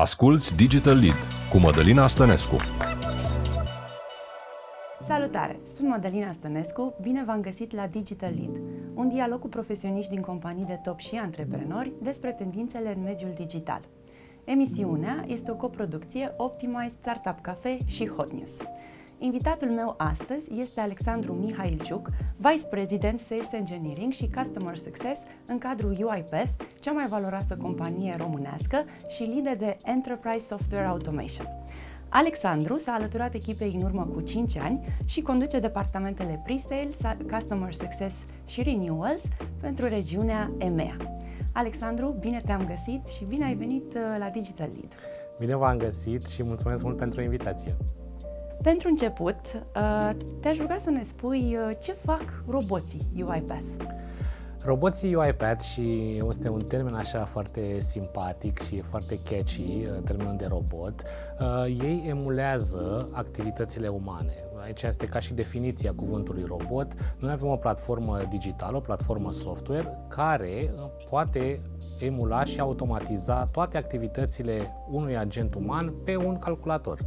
Asculți Digital Lead cu Mădălina Stănescu. Salutare! Sunt Mădălina Stănescu, bine v-am găsit la Digital Lead, un dialog cu profesioniști din companii de top și antreprenori despre tendințele în mediul digital. Emisiunea este o coproducție Optimize Startup Cafe și Hot News. Invitatul meu astăzi este Alexandru Mihailciuc, Vice President Sales Engineering și Customer Success în cadrul UiPath, cea mai valoroasă companie românească și lider de Enterprise Software Automation. Alexandru s-a alăturat echipei în urmă cu 5 ani și conduce departamentele Pre-Sales, Customer Success și Renewals pentru regiunea EMEA. Alexandru, bine te-am găsit și bine ai venit uh, la Digital Lead. Bine v-am găsit și mulțumesc mult pentru invitație. Pentru început, uh, te-aș ruga să ne spui uh, ce fac roboții UiPath. Roboții UiPath și este un termen așa foarte simpatic și foarte catchy, uh, termenul de robot, ei emulează activitățile umane. Aici este ca și definiția cuvântului robot. Noi avem o platformă digitală, o platformă software, care poate emula și automatiza toate activitățile unui agent uman pe un calculator.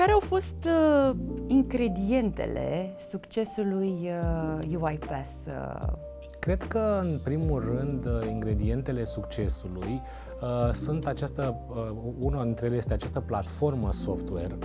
Care au fost uh, ingredientele succesului uh, UiPath? Uh? Cred că, în primul rând, uh, ingredientele succesului uh, sunt această, uh, una dintre ele este această platformă software,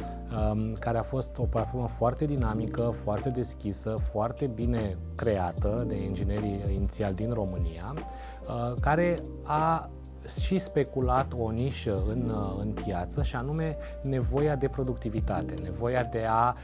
um, care a fost o platformă foarte dinamică, foarte deschisă, foarte bine creată de inginerii inițial din România, uh, care a și speculat o nișă în, uh, în piață și anume nevoia de productivitate, nevoia de a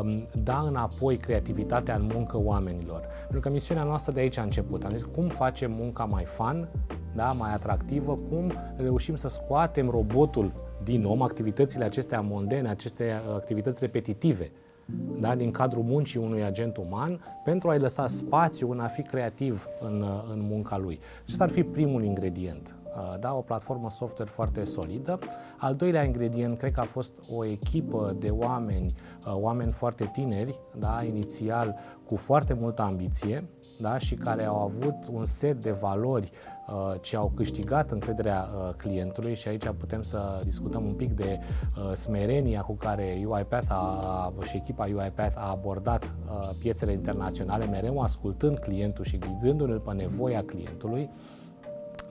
um, da înapoi creativitatea în muncă oamenilor. Pentru că misiunea noastră de aici a început. Am zis cum facem munca mai fun, da, mai atractivă, cum reușim să scoatem robotul din om, activitățile acestea mondene, aceste uh, activități repetitive, da, din cadrul muncii unui agent uman pentru a-i lăsa spațiu în a fi creativ în, uh, în munca lui. Acesta ar fi primul ingredient. Uh, da, o platformă software foarte solidă. Al doilea ingredient, cred că a fost o echipă de oameni, uh, oameni foarte tineri, da, inițial cu foarte multă ambiție da, și care au avut un set de valori uh, ce au câștigat încrederea clientului și aici putem să discutăm un pic de smerenia cu care UiPath a, și echipa UiPath a abordat piețele internaționale, mereu ascultând clientul și ghidându-l pe nevoia clientului.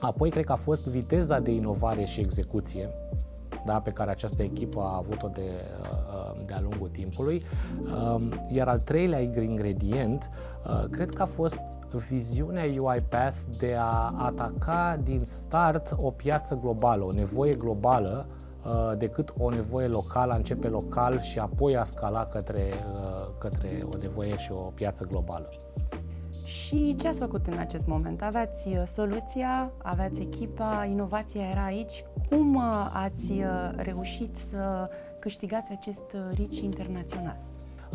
Apoi, cred că a fost viteza de inovare și execuție da, pe care această echipă a avut-o de, uh, de-a lungul timpului. Um, iar al treilea ingredient, uh, cred că a fost viziunea UiPath de a ataca din start o piață globală, o nevoie globală, uh, decât o nevoie locală, a începe local și apoi a scala către, către o nevoie și o piață globală. Și ce ați făcut în acest moment? Aveați uh, soluția, aveați echipa, inovația era aici. Cum uh, ați uh, reușit să câștigați acest rici internațional?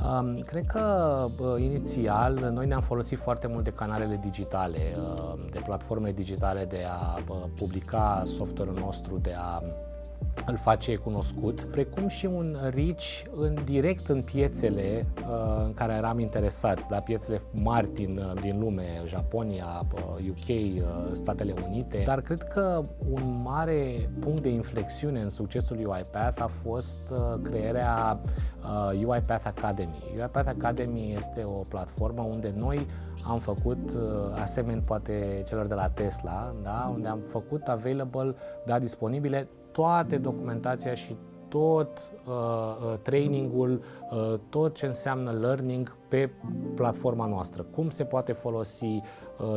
Um, cred că uh, inițial noi ne-am folosit foarte mult de canalele digitale, uh, de platforme digitale de a uh, publica software-ul nostru, de a îl face cunoscut, precum și un reach în direct în piețele uh, în care eram interesați, la piețele mari din, uh, din lume, Japonia, uh, UK, uh, Statele Unite, dar cred că un mare punct de inflexiune în succesul UiPath a fost uh, crearea uh, UiPath Academy. UiPath Academy este o platformă unde noi am făcut, uh, asemenea poate celor de la Tesla, da? unde am făcut available, da, disponibile toate documentația și tot uh, uh, trainingul, uh, tot ce înseamnă learning pe platforma noastră. Cum se poate folosi uh,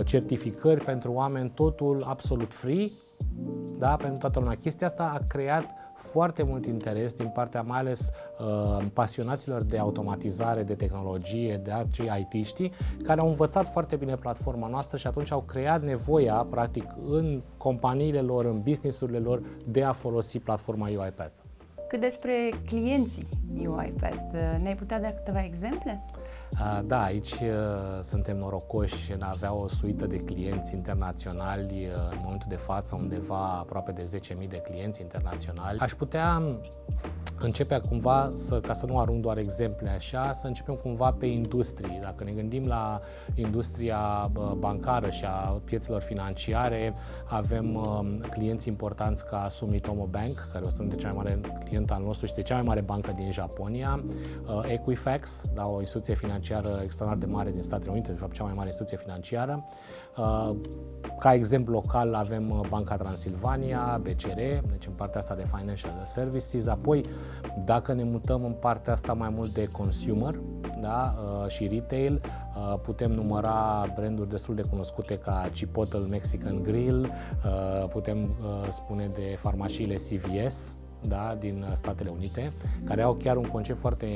certificări pentru oameni, totul absolut free, da, pentru toată lumea. Chestia asta a creat foarte mult interes din partea mai ales uh, pasionaților de automatizare, de tehnologie, de acei IT-ști, care au învățat foarte bine platforma noastră și atunci au creat nevoia, practic, în companiile lor, în businessurile lor, de a folosi platforma UiPath. Cât despre clienții UiPath. Ne-ai putea da câteva exemple? Da, aici suntem norocoși în a avea o suită de clienți internaționali în momentul de față, undeva aproape de 10.000 de clienți internaționali. Aș putea începe cumva, să, ca să nu arunc doar exemple așa, să începem cumva pe industrie. Dacă ne gândim la industria bancară și a piețelor financiare, avem clienți importanți ca Sumitomo Bank, care o să de cea mai mare client al nostru și de cea mai mare bancă din Japonia, Equifax, da, o instituție financiară extraordinar de mare din Statele Unite, de fapt cea mai mare instituție financiară. Ca exemplu local avem Banca Transilvania, BCR, deci în partea asta de Financial Services, apoi dacă ne mutăm în partea asta mai mult de consumer da, uh, și retail, uh, putem număra branduri destul de cunoscute ca Chipotle Mexican Grill, uh, putem spune de farmaciile CVS, da, din Statele Unite, care au chiar un concept foarte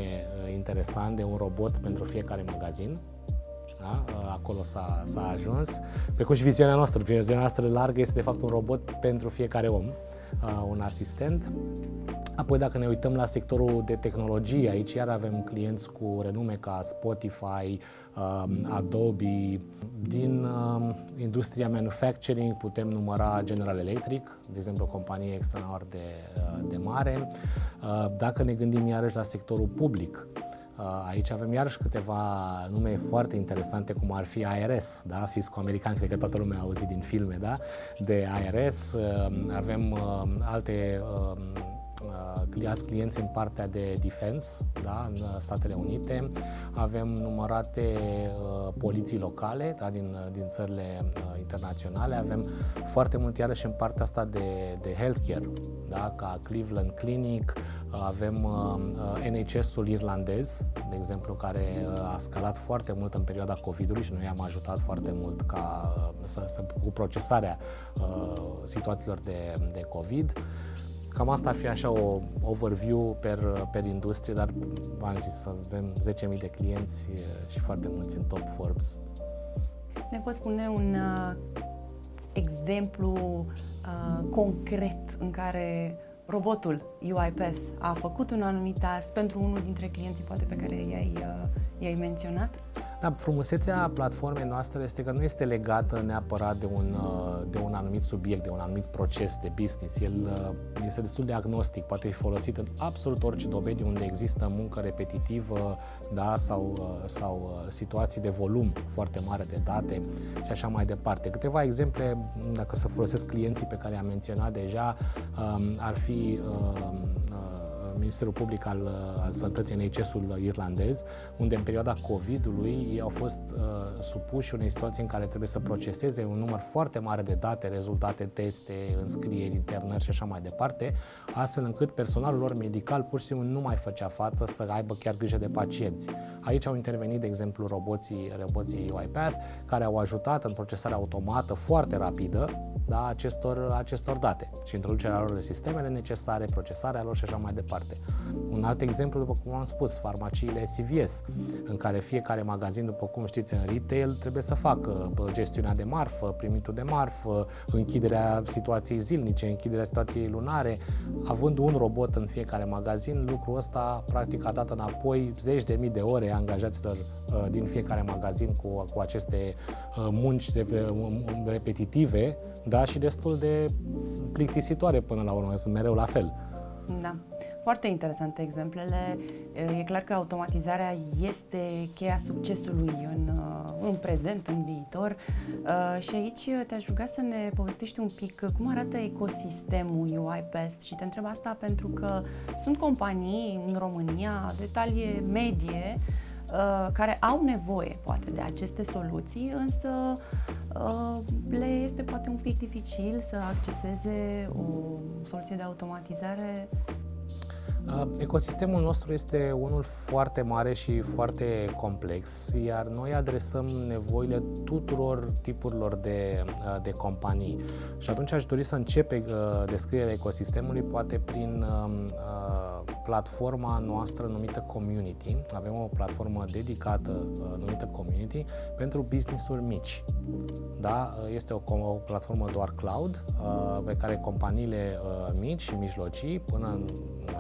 interesant de un robot pentru fiecare magazin. Da? Acolo s-a, s-a ajuns. Precum și viziunea noastră, viziunea noastră largă este de fapt un robot pentru fiecare om, un asistent. Apoi dacă ne uităm la sectorul de tehnologie, aici iar avem clienți cu renume ca Spotify, um, Adobe. Din um, industria manufacturing putem număra General Electric, de exemplu o companie extraordinar de, uh, de mare. Uh, dacă ne gândim iarăși la sectorul public, uh, Aici avem iarăși câteva nume foarte interesante, cum ar fi IRS, da? fiscul american, cred că toată lumea a auzit din filme, da? de IRS. Avem alte alți clienți în partea de defense, da, în Statele Unite. Avem numărate uh, poliții locale da, din, din țările uh, internaționale. Avem foarte mult iarăși în partea asta de, de healthcare, da, ca Cleveland Clinic. Avem uh, NHS-ul irlandez, de exemplu, care uh, a scalat foarte mult în perioada COVID-ului și noi am ajutat foarte mult ca, uh, să, să, cu procesarea uh, situațiilor de, de COVID. Cam asta ar fi așa o overview per, per industrie, dar v-am zis să avem 10.000 de clienți și foarte mulți în top Forbes. Ne poți spune un uh, exemplu uh, concret în care robotul UiPath a făcut un anumit task pentru unul dintre clienții poate pe care i-ai, uh, i-ai menționat? Da, frumusețea platformei noastre este că nu este legată neapărat de un, uh, de un anumit subiect, de un anumit proces de business. El uh, este destul de agnostic, poate fi folosit în absolut orice domeniu unde există muncă repetitivă da, sau, uh, sau situații de volum foarte mare de date și așa mai departe. Câteva exemple, dacă să folosesc clienții pe care am menționat deja, um, ar fi um, Ministerul Public al, uh, al Sănătății NHS-ul irlandez, unde în perioada COVID-ului ei au fost uh, supuși unei situații în care trebuie să proceseze un număr foarte mare de date, rezultate, teste, înscrieri, internări și așa mai departe, astfel încât personalul lor medical pur și simplu nu mai făcea față să aibă chiar grijă de pacienți. Aici au intervenit, de exemplu, roboții, roboții UiPath, care au ajutat în procesarea automată foarte rapidă da, acestor, acestor date și introducerea lor de sistemele necesare, procesarea lor și așa mai departe. Un alt exemplu, după cum am spus, farmaciile CVS, în care fiecare magazin, după cum știți, în retail trebuie să facă gestiunea de marfă, primitul de marfă, închiderea situației zilnice, închiderea situației lunare. Având un robot în fiecare magazin, lucrul ăsta practic a dat înapoi zeci de mii de ore angajaților uh, din fiecare magazin cu, cu aceste uh, munci repetitive da, și destul de plictisitoare până la urmă, sunt mereu la fel. Da. Foarte interesante exemplele. E clar că automatizarea este cheia succesului în, în prezent, în viitor. Și aici te-aș ruga să ne povestești un pic cum arată ecosistemul UiPath și te întreb asta pentru că sunt companii în România de talie medie care au nevoie, poate, de aceste soluții, însă le este poate un pic dificil să acceseze o soluție de automatizare Uh, ecosistemul nostru este unul foarte mare și foarte complex, iar noi adresăm nevoile tuturor tipurilor de, uh, de companii. Și atunci aș dori să încep uh, descrierea ecosistemului poate prin um, platforma noastră numită Community. Avem o platformă dedicată numită Community pentru business-uri mici. Da? Este o, o platformă doar cloud pe care companiile mici și mijlocii până în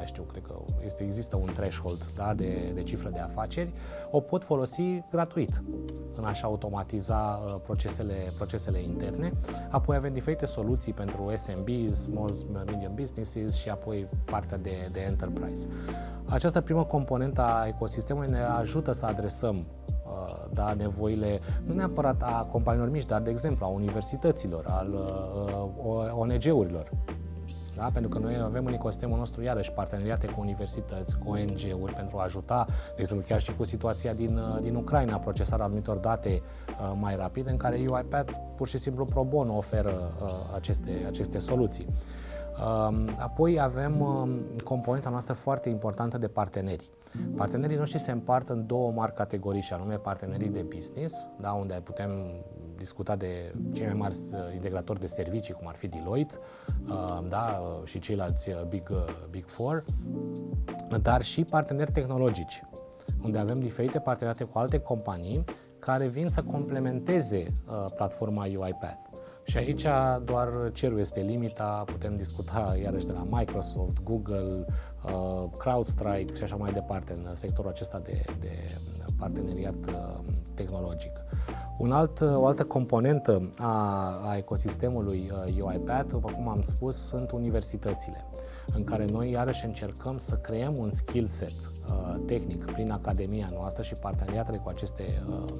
mai știu, cred că este, există un threshold da, de, de cifră de afaceri, o pot folosi gratuit în a-și automatiza uh, procesele, procesele interne. Apoi avem diferite soluții pentru SMBs, Small Medium Businesses și apoi partea de, de Enterprise. Această primă componentă a ecosistemului ne ajută să adresăm uh, da, nevoile, nu neapărat a companiilor mici, dar de exemplu a universităților, al uh, ONG-urilor. Da? Pentru că noi avem în ecosistemul nostru iarăși parteneriate cu universități, cu ONG-uri pentru a ajuta, de exemplu chiar și cu situația din, uh, din Ucraina, procesarea anumitor date uh, mai rapide, în care UiPath pur și simplu pro bono oferă uh, aceste, aceste soluții. Um, apoi avem um, componenta noastră foarte importantă de parteneri. Partenerii noștri se împart în două mari categorii, și anume partenerii de business, da, unde putem discuta de cei mai mari uh, integratori de servicii, cum ar fi Deloitte uh, da, uh, și ceilalți Big, Big Four, dar și parteneri tehnologici, unde avem diferite parteneriate cu alte companii care vin să complementeze platforma UiPath. Și aici doar cerul este limita, putem discuta iarăși de la Microsoft, Google, uh, CrowdStrike și așa mai departe în sectorul acesta de, de parteneriat uh, tehnologic. Un alt, o altă componentă a, a ecosistemului uh, UiPath, după cum am spus, sunt universitățile, în care noi iarăși încercăm să creăm un skill set uh, tehnic prin academia noastră și parteneriatele cu aceste uh,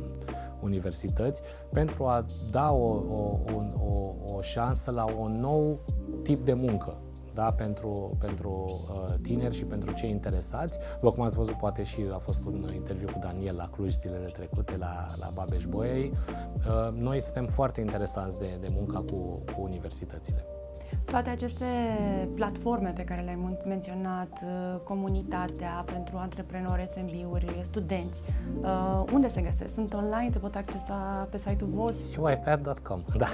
universități pentru a da o, o, o, o șansă la un nou tip de muncă da, pentru, pentru uh, tineri și pentru cei interesați. După cum ați văzut, poate și a fost un interviu cu Daniel la Cluj zilele trecute la, la Babeș Boiei. Uh, noi suntem foarte interesați de, de munca cu, cu universitățile. Toate aceste platforme pe care le-ai menționat, uh, comunitatea pentru antreprenori, SMB-uri, studenți, uh, unde se găsesc? Sunt online, se pot accesa pe site-ul vostru? uipad.com, da.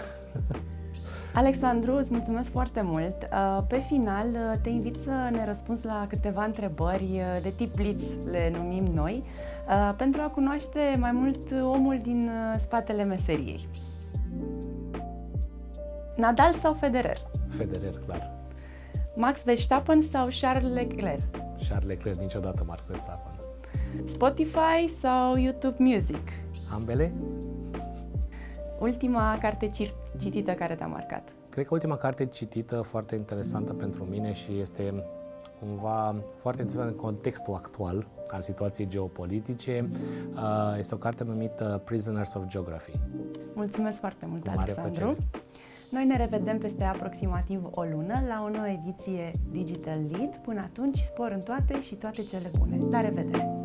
Alexandru, îți mulțumesc foarte mult. Uh, pe final, te invit să ne răspunzi la câteva întrebări de tip blitz, le numim noi, pentru a cunoaște mai mult omul din spatele meseriei. Nadal sau Federer? Federer, clar. Max Verstappen sau Charles Leclerc? Charles Leclerc, niciodată Max Verstappen. Spotify sau YouTube Music? Ambele. Ultima carte citită care te-a marcat? Cred că ultima carte citită foarte interesantă pentru mine și este cumva foarte interesant în contextul actual al situației geopolitice. Uh, este o carte numită Prisoners of Geography. Mulțumesc foarte mult, Cu Alexandru. Plăcere. Noi ne revedem peste aproximativ o lună la o nouă ediție Digital Lead. Până atunci, spor în toate și toate cele bune. La revedere!